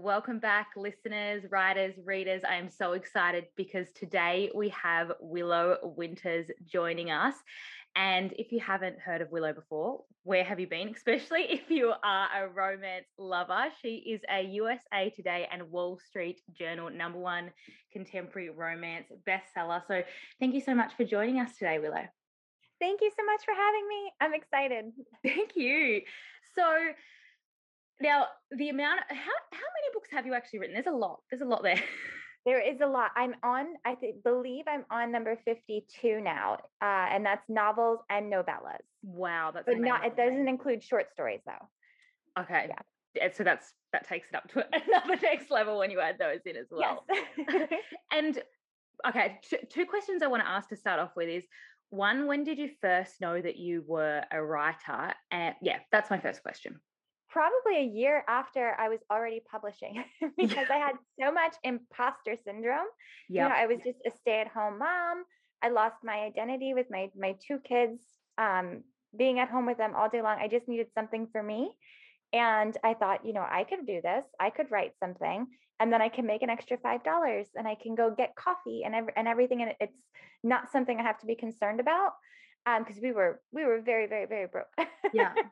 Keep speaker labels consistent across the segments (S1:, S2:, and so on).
S1: Welcome back, listeners, writers, readers. I am so excited because today we have Willow Winters joining us. And if you haven't heard of Willow before, where have you been? Especially if you are a romance lover. She is a USA Today and Wall Street Journal number one contemporary romance bestseller. So thank you so much for joining us today, Willow.
S2: Thank you so much for having me. I'm excited.
S1: Thank you. So, now, the amount, how, how many books have you actually written? There's a lot. There's a lot there.
S2: There is a lot. I'm on, I th- believe I'm on number 52 now, uh, and that's novels and novellas.
S1: Wow, that's
S2: but amazing. not. It doesn't include short stories though.
S1: Okay. Yeah. So that's that takes it up to another next level when you add those in as well. Yes. and okay, two questions I want to ask to start off with is one, when did you first know that you were a writer? And yeah, that's my first question
S2: probably a year after I was already publishing because I had so much imposter syndrome. Yeah. You know, I was just a stay-at-home mom. I lost my identity with my my two kids um, being at home with them all day long. I just needed something for me. And I thought, you know, I could do this. I could write something and then I can make an extra $5 and I can go get coffee and ev- and everything and it's not something I have to be concerned about um because we were we were very very very broke.
S1: yeah. yeah.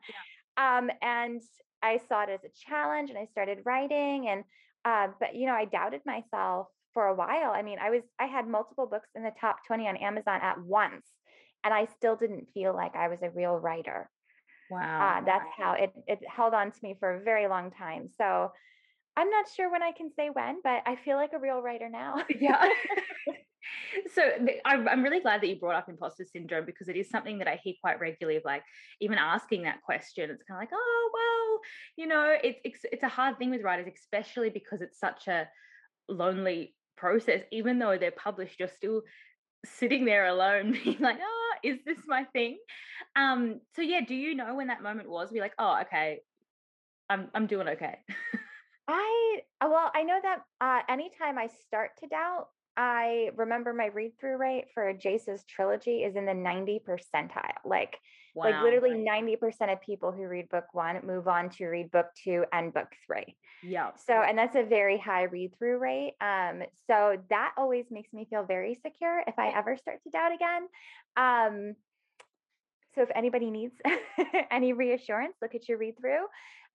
S2: Um, and I saw it as a challenge and I started writing and uh, but you know, I doubted myself for a while. I mean, I was I had multiple books in the top 20 on Amazon at once and I still didn't feel like I was a real writer.
S1: Wow.
S2: Uh, that's how it it held on to me for a very long time. So I'm not sure when I can say when, but I feel like a real writer now.
S1: yeah. so I'm really glad that you brought up imposter syndrome because it is something that I hear quite regularly of like even asking that question. It's kind of like, oh well, you know, it's it's it's a hard thing with writers, especially because it's such a lonely process. Even though they're published, you're still sitting there alone, being like, oh, is this my thing? Um, so yeah, do you know when that moment was? Be like, oh, okay, I'm I'm doing okay.
S2: I well, I know that uh, anytime I start to doubt, I remember my read through rate for Jace's trilogy is in the 90 percentile. Like, wow. like literally 90% of people who read book one move on to read book two and book three.
S1: Yeah.
S2: So, and that's a very high read through rate. Um, so that always makes me feel very secure if I ever start to doubt again. Um, so if anybody needs any reassurance, look at your read through.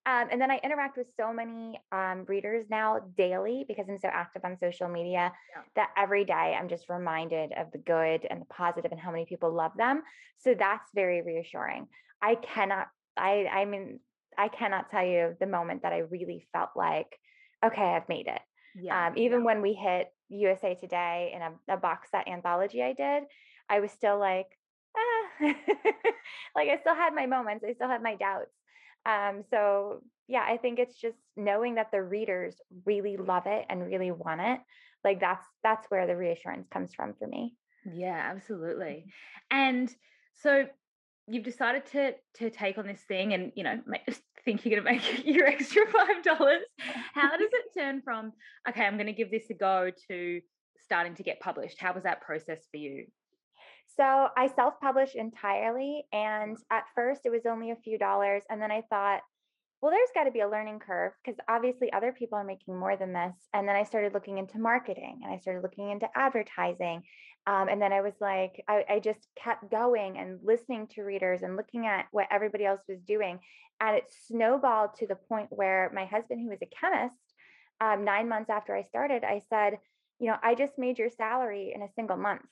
S2: Um, and then I interact with so many um, readers now daily because I'm so active on social media yeah. that every day I'm just reminded of the good and the positive and how many people love them. So that's very reassuring. I cannot, I, I mean, I cannot tell you the moment that I really felt like, okay, I've made it. Yeah. Um, even yeah. when we hit USA Today in a, a box set anthology I did, I was still like, ah. like I still had my moments. I still had my doubts. Um, so yeah, I think it's just knowing that the readers really love it and really want it. Like that's that's where the reassurance comes from for me.
S1: Yeah, absolutely. And so you've decided to to take on this thing and you know make, think you're going to make your extra five dollars how does it turn from okay i'm going to give this a go to starting to get published how was that process for you
S2: so I self published entirely. And at first, it was only a few dollars. And then I thought, well, there's got to be a learning curve because obviously other people are making more than this. And then I started looking into marketing and I started looking into advertising. Um, and then I was like, I, I, just kept going and listening to readers and looking at what everybody else was doing. And it snowballed to the point where my husband, who was a chemist, um, nine months after I started, I said, you know, I just made your salary in a single month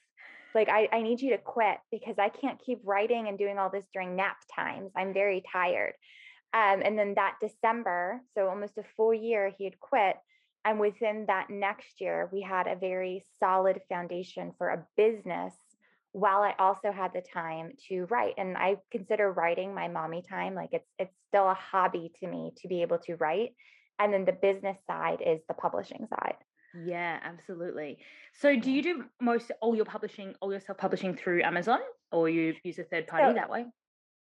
S2: like I, I need you to quit because I can't keep writing and doing all this during nap times. I'm very tired. Um, and then that December, so almost a full year, he had quit. And within that next year, we had a very solid foundation for a business while I also had the time to write. And I consider writing my mommy time. Like it's it's still a hobby to me to be able to write. And then the business side is the publishing side.
S1: Yeah, absolutely. So do you do most all your publishing, all your self-publishing through Amazon or you use a third party so that way?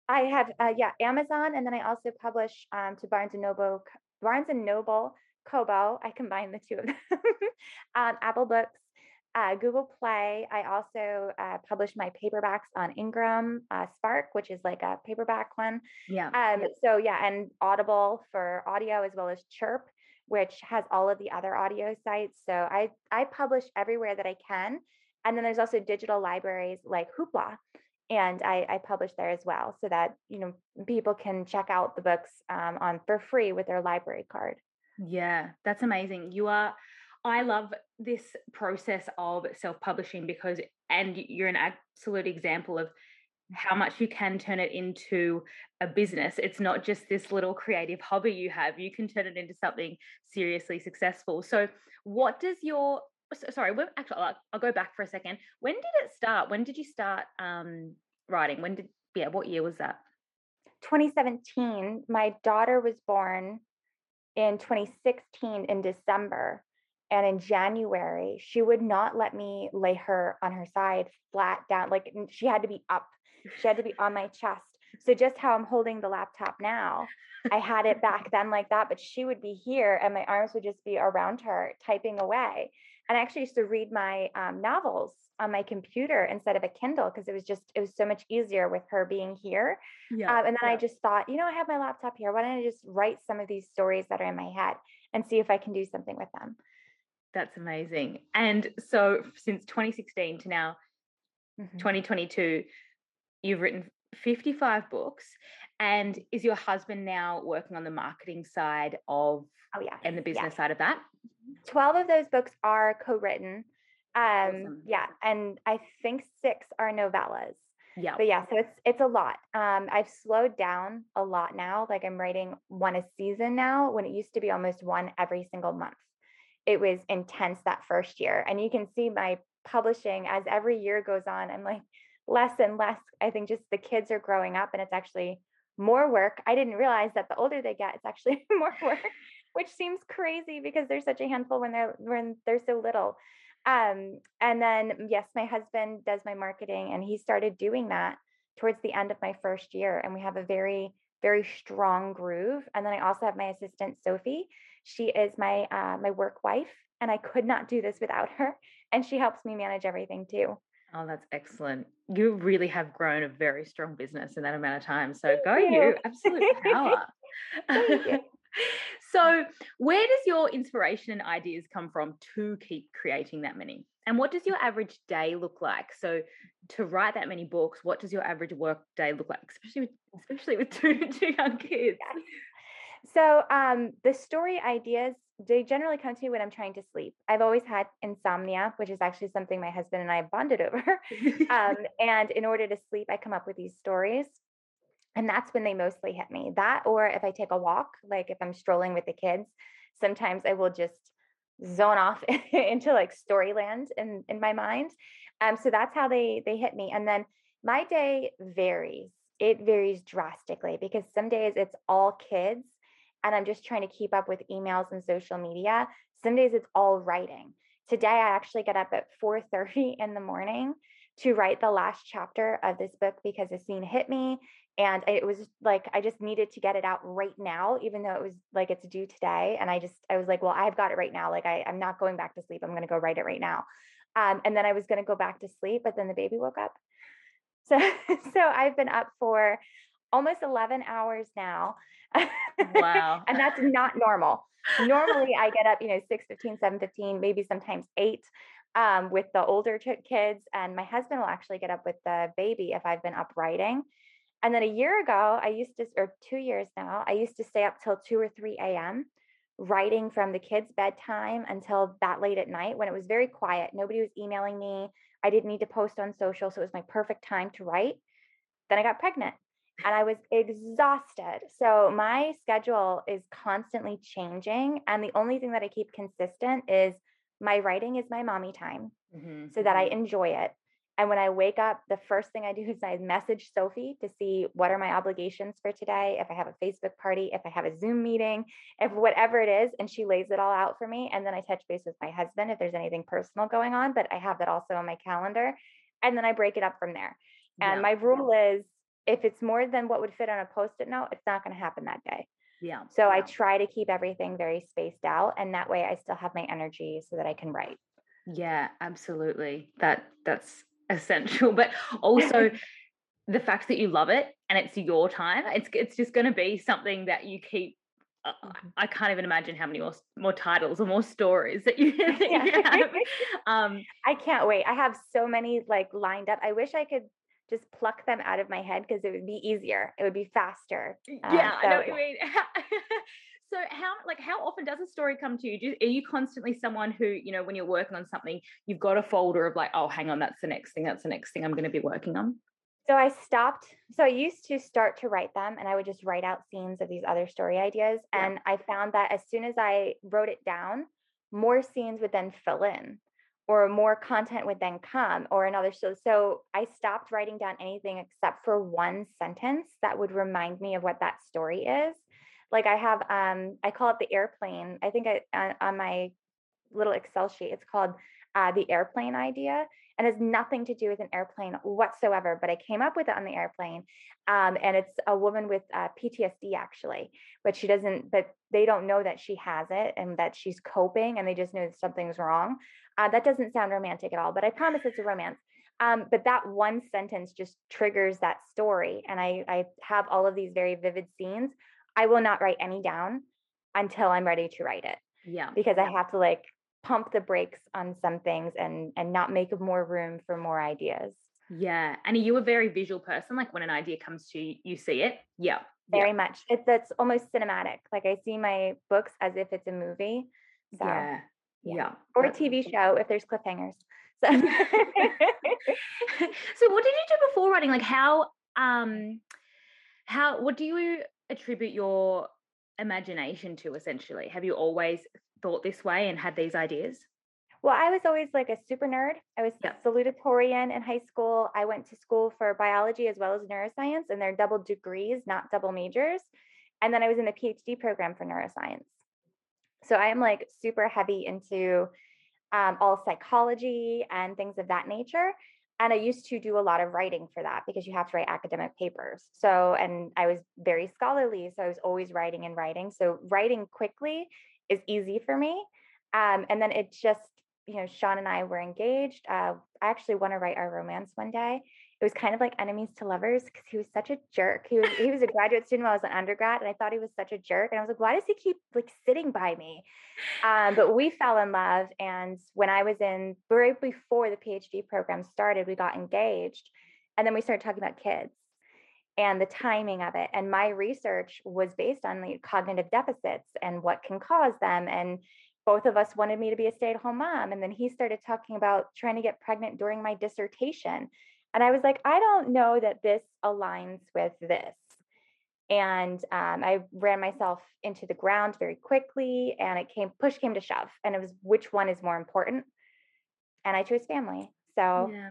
S2: I have uh, yeah, Amazon and then I also publish um, to Barnes and Noble Barnes and Noble, Kobo. I combine the two of them. um, Apple Books, uh, Google Play. I also uh, publish my paperbacks on Ingram uh, Spark, which is like a paperback one.
S1: Yeah.
S2: Um, so yeah, and Audible for audio as well as Chirp, which has all of the other audio sites. So I I publish everywhere that I can, and then there's also digital libraries like Hoopla. And I, I publish there as well, so that you know people can check out the books um, on for free with their library card.
S1: Yeah, that's amazing. You are I love this process of self publishing because, and you're an absolute example of how much you can turn it into a business. It's not just this little creative hobby you have, you can turn it into something seriously successful. So, what does your sorry, actually, I'll, I'll go back for a second. When did it start? When did you start um, writing? When did, yeah, what year was that?
S2: 2017. My daughter was born in 2016 in December. And in January, she would not let me lay her on her side flat down. Like she had to be up, she had to be on my chest. So just how I'm holding the laptop now, I had it back then like that, but she would be here and my arms would just be around her typing away. And I actually used to read my um, novels on my computer instead of a Kindle because it was just it was so much easier with her being here. Yeah, um, and then yeah. I just thought, you know, I have my laptop here. Why don't I just write some of these stories that are in my head and see if I can do something with them?
S1: That's amazing. And so since 2016 to now mm-hmm. 2022, you've written 55 books. And is your husband now working on the marketing side of
S2: oh yeah
S1: and the business side of that?
S2: 12 of those books are co-written. Um awesome. yeah, and I think six are novellas.
S1: Yeah.
S2: But yeah, so it's it's a lot. Um I've slowed down a lot now. Like I'm writing one a season now when it used to be almost one every single month it was intense that first year. And you can see my publishing as every year goes on, I'm like less and less. I think just the kids are growing up and it's actually more work. I didn't realize that the older they get, it's actually more work, which seems crazy because they're such a handful when they're when they're so little. Um, and then yes, my husband does my marketing and he started doing that towards the end of my first year. And we have a very, very strong groove. And then I also have my assistant Sophie she is my uh, my work wife, and I could not do this without her. And she helps me manage everything too.
S1: Oh, that's excellent. You really have grown a very strong business in that amount of time. So Thank go you. you. Absolute power. you. so where does your inspiration and ideas come from to keep creating that many? And what does your average day look like? So to write that many books, what does your average work day look like? Especially with especially with two two young kids. Yes.
S2: So um, the story ideas they generally come to me when I'm trying to sleep. I've always had insomnia, which is actually something my husband and I have bonded over. um, and in order to sleep, I come up with these stories. And that's when they mostly hit me. That, or if I take a walk, like if I'm strolling with the kids, sometimes I will just zone off into like storyland in, in my mind. Um, so that's how they they hit me. And then my day varies. It varies drastically because some days it's all kids and I'm just trying to keep up with emails and social media. Some days it's all writing. Today I actually get up at 4:30 in the morning to write the last chapter of this book because a scene hit me and it was like I just needed to get it out right now even though it was like it's due today and I just I was like well I've got it right now like I, I'm not going back to sleep I'm going to go write it right now um, and then I was going to go back to sleep but then the baby woke up so so I've been up for almost 11 hours now
S1: Wow.
S2: and that's not normal. Normally I get up, you know, 6 15, 7 15, maybe sometimes 8 um, with the older kids. And my husband will actually get up with the baby if I've been up writing. And then a year ago, I used to, or two years now, I used to stay up till 2 or 3 a.m. writing from the kids' bedtime until that late at night when it was very quiet. Nobody was emailing me. I didn't need to post on social. So it was my perfect time to write. Then I got pregnant and I was exhausted. So my schedule is constantly changing. And the only thing that I keep consistent is my writing is my mommy time mm-hmm. so that I mm-hmm. enjoy it. And when I wake up, the first thing I do is I message Sophie to see what are my obligations for today, if I have a Facebook party, if I have a Zoom meeting, if whatever it is, and she lays it all out for me. And then I touch base with my husband if there's anything personal going on, but I have that also on my calendar. And then I break it up from there. And yeah. my rule is if it's more than what would fit on a post-it note, it's not going to happen that day.
S1: Yeah.
S2: So
S1: yeah.
S2: I try to keep everything very spaced out and that way I still have my energy so that I can write.
S1: Yeah, absolutely. That that's essential, but also the fact that you love it and it's your time. It's it's just going to be something that you keep. Uh, mm-hmm. I can't even imagine how many more more titles or more stories that you, that you have.
S2: Um, I can't wait. I have so many like lined up. I wish I could just pluck them out of my head because it would be easier. It would be faster.
S1: Um, yeah, so, I know what you mean. so how like how often does a story come to you Do, are you constantly someone who you know when you're working on something you've got a folder of like oh hang on that's the next thing that's the next thing i'm going to be working on
S2: so i stopped so i used to start to write them and i would just write out scenes of these other story ideas yeah. and i found that as soon as i wrote it down more scenes would then fill in or more content would then come or another so so i stopped writing down anything except for one sentence that would remind me of what that story is like I have, um, I call it the airplane. I think I, on, on my little Excel sheet, it's called uh, the airplane idea and has nothing to do with an airplane whatsoever. But I came up with it on the airplane, um, and it's a woman with uh, PTSD actually, but she doesn't. But they don't know that she has it and that she's coping, and they just know that something's wrong. Uh, that doesn't sound romantic at all, but I promise it's a romance. Um, but that one sentence just triggers that story, and I I have all of these very vivid scenes I will not write any down until I'm ready to write it.
S1: Yeah.
S2: Because I have to like pump the brakes on some things and and not make more room for more ideas.
S1: Yeah. And are you a very visual person? Like when an idea comes to you, you see it? Yeah.
S2: Very
S1: yeah.
S2: much. It's that's almost cinematic. Like I see my books as if it's a movie.
S1: So, yeah. Yeah. yeah.
S2: Or a TV show if there's cliffhangers. So So
S1: what did you do before writing? Like how um how what do you attribute your imagination to essentially? Have you always thought this way and had these ideas?
S2: Well, I was always like a super nerd. I was salutatorian in high school. I went to school for biology as well as neuroscience, and they're double degrees, not double majors. And then I was in the PhD program for neuroscience. So I am like super heavy into um, all psychology and things of that nature and I used to do a lot of writing for that because you have to write academic papers. So, and I was very scholarly. So I was always writing and writing. So writing quickly is easy for me. Um, and then it just, you know, Sean and I were engaged. Uh, I actually want to write our romance one day it was kind of like enemies to lovers because he was such a jerk. He was he was a graduate student while I was an undergrad, and I thought he was such a jerk. And I was like, why does he keep like sitting by me? Um, but we fell in love, and when I was in right before the PhD program started, we got engaged, and then we started talking about kids and the timing of it. And my research was based on the cognitive deficits and what can cause them and both of us wanted me to be a stay at home mom. And then he started talking about trying to get pregnant during my dissertation. And I was like, I don't know that this aligns with this. And um, I ran myself into the ground very quickly, and it came push came to shove, and it was which one is more important. And I chose family. So, yeah,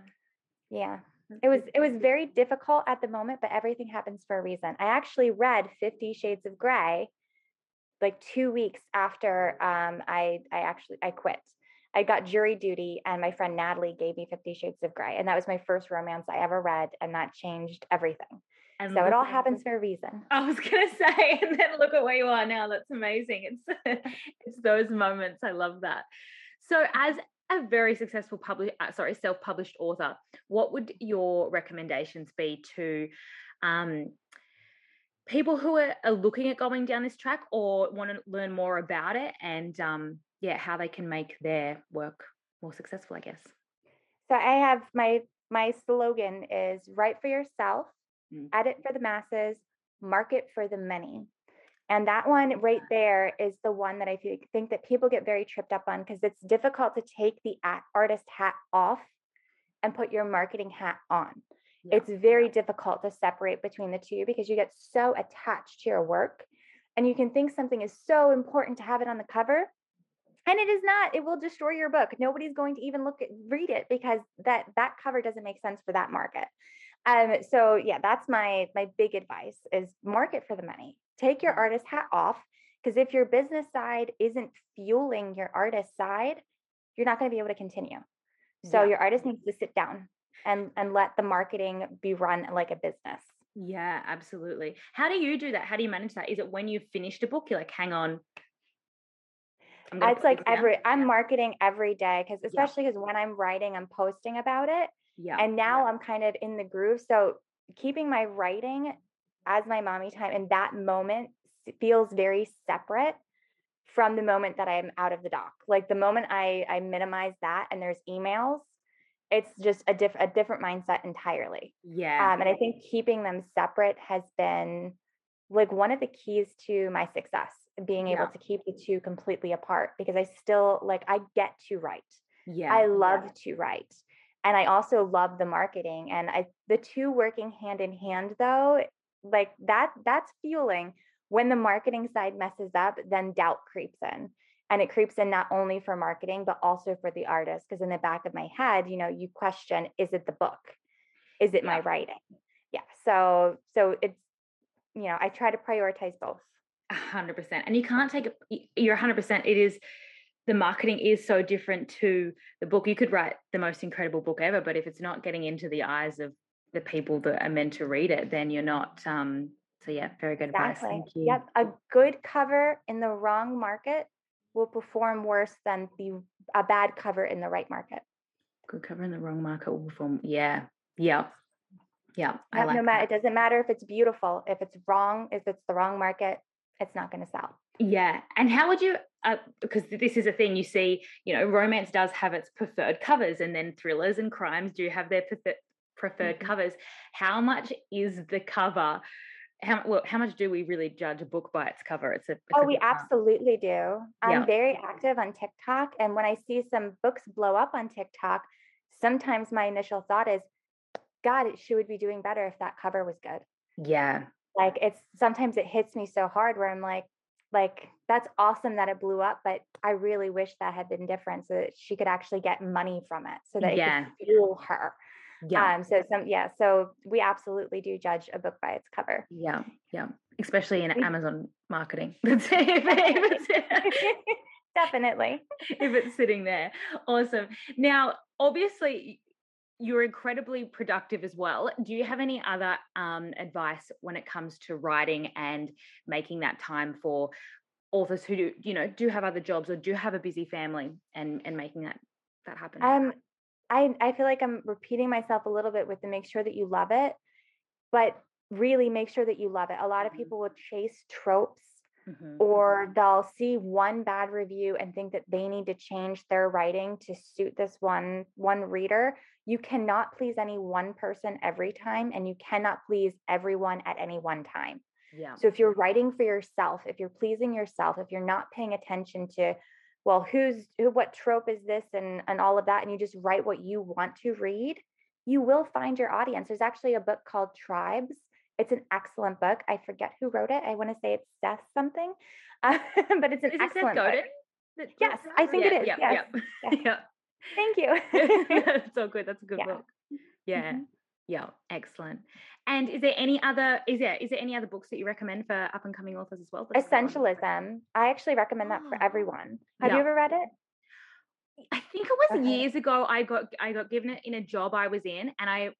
S2: yeah. it was it was very difficult at the moment, but everything happens for a reason. I actually read Fifty Shades of Grey like two weeks after um, I I actually I quit. I got jury duty, and my friend Natalie gave me Fifty Shades of Grey, and that was my first romance I ever read, and that changed everything. And so it all happens for a reason.
S1: I was gonna say, and then look at where you are now. That's amazing. It's it's those moments. I love that. So, as a very successful public, uh, sorry, self-published author, what would your recommendations be to um, people who are, are, looking at going down this track or want to learn more about it and um, yeah, how they can make their work more successful, I guess.
S2: So I have my my slogan is write for yourself, mm. edit for the masses, market for the many. And that one right there is the one that I think that people get very tripped up on because it's difficult to take the artist hat off and put your marketing hat on. Yeah. It's very difficult to separate between the two because you get so attached to your work and you can think something is so important to have it on the cover and it is not it will destroy your book. Nobody's going to even look at read it because that that cover doesn't make sense for that market. Um so yeah that's my my big advice is market for the money. Take your mm-hmm. artist hat off because if your business side isn't fueling your artist side you're not going to be able to continue. So yeah. your artist needs to sit down and and let the marketing be run like a business.
S1: Yeah absolutely. How do you do that? How do you manage that? Is it when you've finished a book you're like hang on
S2: it's like every i'm marketing every day because especially because yeah. when i'm writing i'm posting about it yeah and now yeah. i'm kind of in the groove so keeping my writing as my mommy time in that moment feels very separate from the moment that i'm out of the doc like the moment i i minimize that and there's emails it's just a different a different mindset entirely
S1: yeah
S2: um, and i think keeping them separate has been like one of the keys to my success being able yeah. to keep the two completely apart because I still like I get to write. Yeah. I love yeah. to write. And I also love the marketing and I the two working hand in hand though, like that that's fueling when the marketing side messes up, then doubt creeps in. And it creeps in not only for marketing but also for the artist because in the back of my head, you know, you question is it the book? Is it yeah. my writing? Yeah. So so it's you know, I try to prioritize both
S1: hundred percent. And you can't take it, you're hundred percent. It is the marketing is so different to the book. You could write the most incredible book ever, but if it's not getting into the eyes of the people that are meant to read it, then you're not um so yeah, very good exactly. advice. Thank you.
S2: Yep. A good cover in the wrong market will perform worse than the a bad cover in the right market.
S1: Good cover in the wrong market will perform. Yeah. Yeah. Yeah.
S2: I like no matter it doesn't matter if it's beautiful, if it's wrong, if it's the wrong market, it's not going to sell.
S1: Yeah. And how would you, uh, because this is a thing you see, you know, romance does have its preferred covers, and then thrillers and crimes do have their prefer- preferred mm-hmm. covers. How much is the cover? How, well, how much do we really judge a book by its cover? It's a it's
S2: oh, a we absolutely do. I'm very active on TikTok, and when I see some books blow up on TikTok, sometimes my initial thought is, God, she would be doing better if that cover was good.
S1: Yeah,
S2: like it's sometimes it hits me so hard where I'm like, like that's awesome that it blew up, but I really wish that had been different so that she could actually get money from it, so that yeah. it could fuel her. Yeah. Um, so some yeah, so we absolutely do judge a book by its cover.
S1: Yeah, yeah. Especially in Amazon marketing.
S2: Definitely.
S1: If it's sitting there. Awesome. Now, obviously, you're incredibly productive as well. Do you have any other um, advice when it comes to writing and making that time for authors who do, you know, do have other jobs or do have a busy family and and making that that happen?
S2: Um, I I feel like I'm repeating myself a little bit with the make sure that you love it, but really make sure that you love it. A lot of mm-hmm. people will chase tropes Mm-hmm. Or they'll see one bad review and think that they need to change their writing to suit this one one reader. You cannot please any one person every time and you cannot please everyone at any one time. Yeah. So if you're writing for yourself, if you're pleasing yourself, if you're not paying attention to well, who's who what trope is this and and all of that and you just write what you want to read, you will find your audience. There's actually a book called Tribes it's an excellent book. I forget who wrote it. I want to say it's Seth something, uh, but it's an is excellent book. Yes, I think yeah, it is. Yeah, yes. yeah. yeah. Thank you.
S1: That's so good. That's a good yeah. book. Yeah. Mm-hmm. Yeah, excellent. And is there any other is there is there any other books that you recommend for up and coming authors as well?
S2: Essentialism. I actually recommend that for everyone. Have yeah. you ever read it?
S1: I think it was okay. years ago. I got I got given it in a job I was in, and I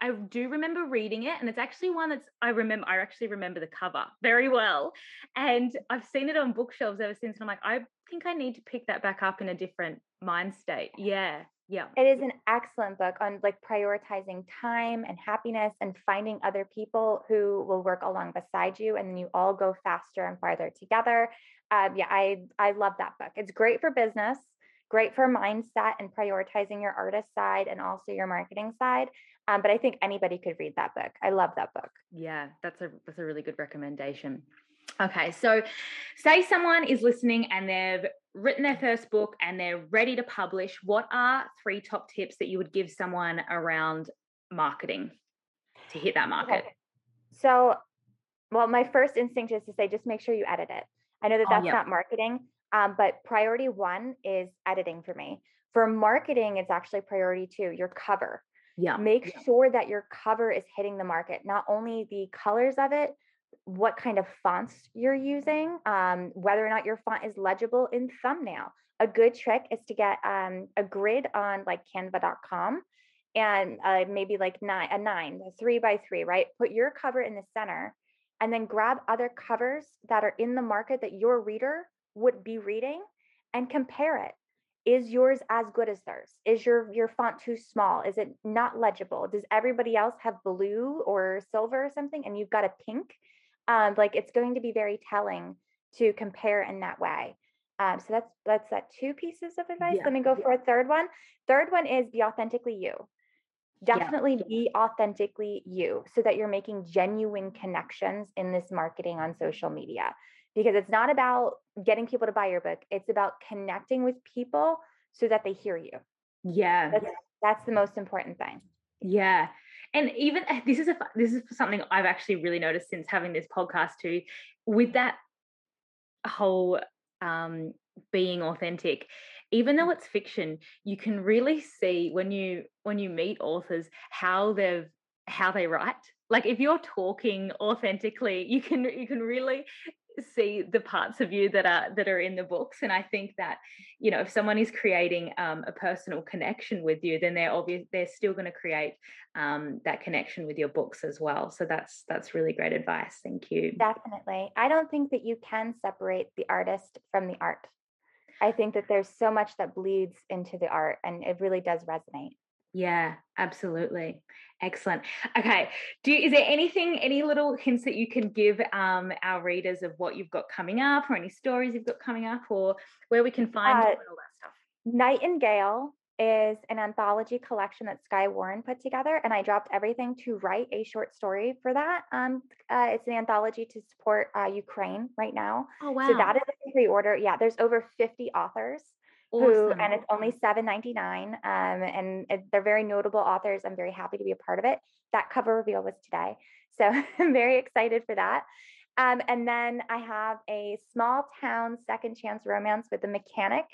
S1: I do remember reading it, and it's actually one that's I remember. I actually remember the cover very well, and I've seen it on bookshelves ever since. And I'm like, I think I need to pick that back up in a different mind state. Yeah, yeah.
S2: It is an excellent book on like prioritizing time and happiness and finding other people who will work along beside you, and then you all go faster and farther together. Um, yeah, I I love that book. It's great for business great for mindset and prioritizing your artist side and also your marketing side. Um, but I think anybody could read that book. I love that book.
S1: Yeah, that's a that's a really good recommendation. Okay, so say someone is listening and they've written their first book and they're ready to publish. What are three top tips that you would give someone around marketing to hit that market? Okay.
S2: So, well, my first instinct is to say just make sure you edit it. I know that that's oh, yep. not marketing, Um, but priority one is editing for me. For marketing, it's actually priority two, your cover.
S1: Yeah.
S2: Make
S1: yeah.
S2: sure that your cover is hitting the market, not only the colors of it, what kind of fonts you're using, um, whether or not your font is legible in thumbnail. A good trick is to get um, a grid on like canva.com and uh, maybe like nine, a nine, a three by three, right? Put your cover in the center and then grab other covers that are in the market that your reader would be reading and compare it. Is yours as good as theirs? Is your your font too small? Is it not legible? Does everybody else have blue or silver or something and you've got a pink? Um, like it's going to be very telling to compare in that way. Um, so that's that's that two pieces of advice.
S1: Yeah.
S2: Let me go for a third one. Third one is be authentically you definitely yeah. be authentically you so that you're making genuine connections in this marketing on social media because it's not about getting people to buy your book it's about connecting with people so that they hear you
S1: yeah
S2: that's, that's the most important thing
S1: yeah and even this is a this is something i've actually really noticed since having this podcast too with that whole um being authentic even though it's fiction you can really see when you when you meet authors how they've how they write. Like if you're talking authentically you can you can really see the parts of you that are that are in the books and i think that you know if someone is creating um, a personal connection with you then they're obvious they're still going to create um, that connection with your books as well. So that's that's really great advice. Thank you.
S2: Definitely. I don't think that you can separate the artist from the art. I think that there's so much that bleeds into the art and it really does resonate.
S1: Yeah, absolutely. Excellent. Okay. Do you, is there anything, any little hints that you can give um, our readers of what you've got coming up or any stories you've got coming up or where we can find uh, all that stuff?
S2: Nightingale is an anthology collection that Skye Warren put together, and I dropped everything to write a short story for that. Um, uh, it's an anthology to support uh, Ukraine right now.
S1: Oh wow!
S2: So that is a pre-order. Yeah, there's over 50 authors. Awesome. Who and it's only seven ninety nine. Um, and it, they're very notable authors. I'm very happy to be a part of it. That cover reveal was today, so I'm very excited for that. Um, and then I have a small town second chance romance with the mechanic,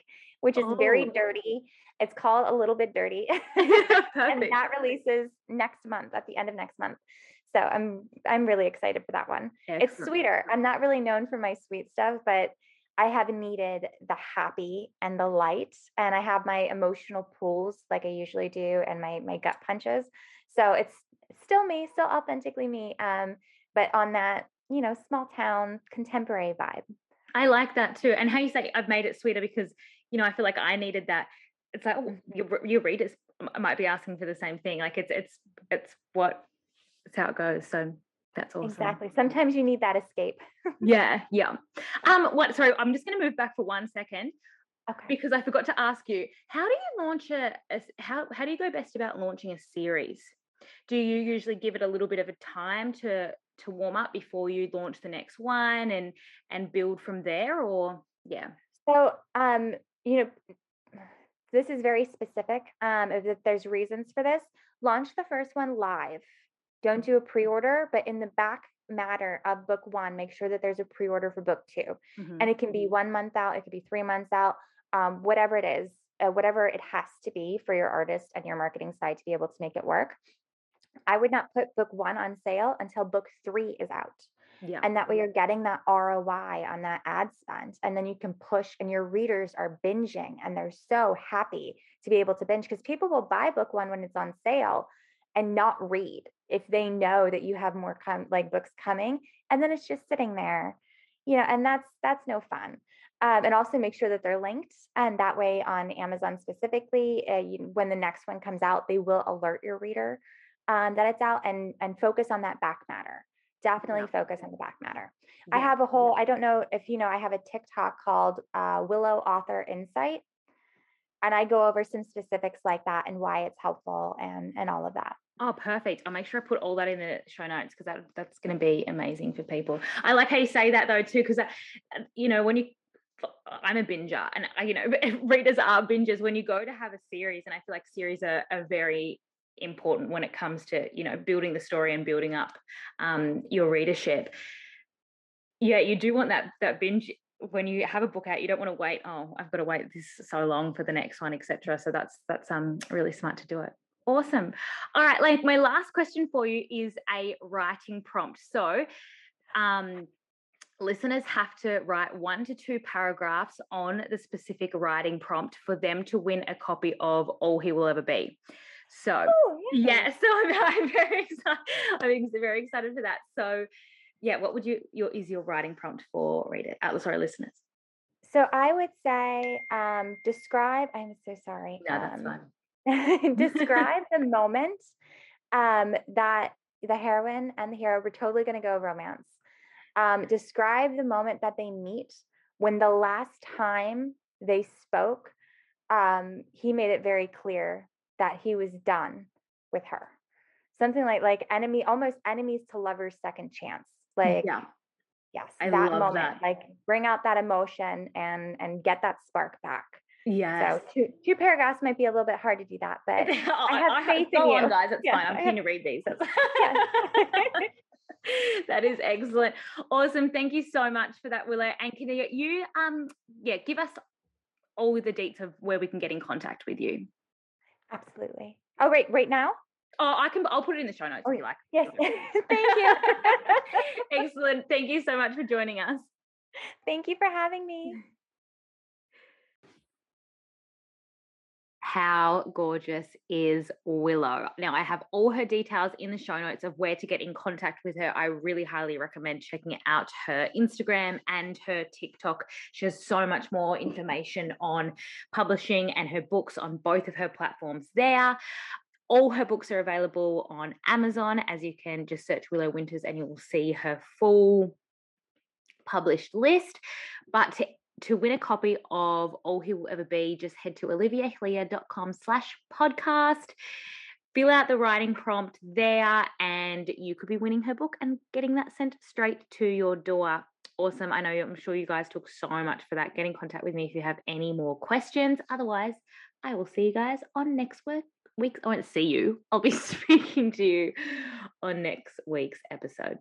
S2: which is oh. very dirty. It's called A Little Bit Dirty. and that releases next month at the end of next month. So I'm I'm really excited for that one. Excellent. It's sweeter. I'm not really known for my sweet stuff, but I have needed the happy and the light, and I have my emotional pulls like I usually do, and my my gut punches. So it's still me, still authentically me, um, but on that you know small town contemporary vibe.
S1: I like that too, and how you say I've made it sweeter because you know I feel like I needed that it's like oh, your, your readers might be asking for the same thing like it's it's it's what it's how it goes so that's awesome.
S2: Exactly sometimes you need that escape.
S1: Yeah yeah. Um what sorry i'm just going to move back for one second okay. because i forgot to ask you how do you launch a, a how how do you go best about launching a series? Do you usually give it a little bit of a time to to warm up before you launch the next one and and build from there or yeah?
S2: So um you know this is very specific. Um, if there's reasons for this, launch the first one live. Don't do a pre-order, but in the back matter of book one, make sure that there's a pre-order for book 2 mm-hmm. and it can be one month out, it could be three months out, um, whatever it is, uh, whatever it has to be for your artist and your marketing side to be able to make it work. I would not put book one on sale until book three is out. Yeah. And that way you're getting that ROI on that ad spend. And then you can push, and your readers are binging and they're so happy to be able to binge because people will buy book one when it's on sale and not read if they know that you have more com- like books coming and then it's just sitting there you know and that's that's no fun um, and also make sure that they're linked and that way on amazon specifically uh, you, when the next one comes out they will alert your reader um, that it's out and and focus on that back matter definitely yeah. focus on the back matter. Yeah. I have a whole, I don't know if you know, I have a TikTok called uh, Willow Author Insight. And I go over some specifics like that and why it's helpful and and all of that.
S1: Oh, perfect. I'll make sure I put all that in the show notes because that, that's going to be amazing for people. I like how you say that though, too, because, uh, you know, when you, I'm a binger and, you know, readers are bingers. When you go to have a series, and I feel like series are, are very important when it comes to you know building the story and building up um, your readership yeah you do want that that binge when you have a book out, you don't want to wait. Oh, I've got to wait this so long for the next one, etc. So that's that's um really smart to do it. Awesome. All right, like my last question for you is a writing prompt. So, um, listeners have to write one to two paragraphs on the specific writing prompt for them to win a copy of All He Will Ever Be. So, oh, yeah. yeah. so I'm, I'm, very excited. I'm very excited for that. So, yeah, what would you your is your writing prompt for read it? Uh, sorry, listeners.
S2: So I would say um, describe. I'm so sorry.
S1: No, that's um,
S2: fine. describe the moment um, that the heroine and the hero were totally going to go romance. Um, describe the moment that they meet when the last time they spoke, um, he made it very clear that he was done with her. Something like like enemy, almost enemies to lovers second chance. Like yeah. Yes, I that moment, that. like bring out that emotion and and get that spark back.
S1: Yeah.
S2: So two two paragraphs might be a little bit hard to do that, but I have
S1: I
S2: faith have, in you.
S1: On, guys. It's fine. I'm keen to read these. that is excellent. Awesome. Thank you so much for that, Willow. And can you um yeah, give us all the deets of where we can get in contact with you.
S2: Absolutely. Oh, right, right now?
S1: Oh, I can. I'll put it in the show notes oh, if you like.
S2: Yes. Thank you.
S1: Excellent. Thank you so much for joining us.
S2: Thank you for having me.
S1: how gorgeous is Willow? Now, I have all her details in the show notes of where to get in contact with her. I really highly recommend checking out her Instagram and her TikTok. She has so much more information on publishing and her books on both of her platforms there. All her books are available on Amazon, as you can just search Willow Winters and you will see her full published list. But to to win a copy of All He Will Ever Be, just head to oliviahillier.com slash podcast. Fill out the writing prompt there, and you could be winning her book and getting that sent straight to your door. Awesome. I know I'm sure you guys took so much for that. Get in contact with me if you have any more questions. Otherwise, I will see you guys on next week. Week I won't see you. I'll be speaking to you on next week's episode.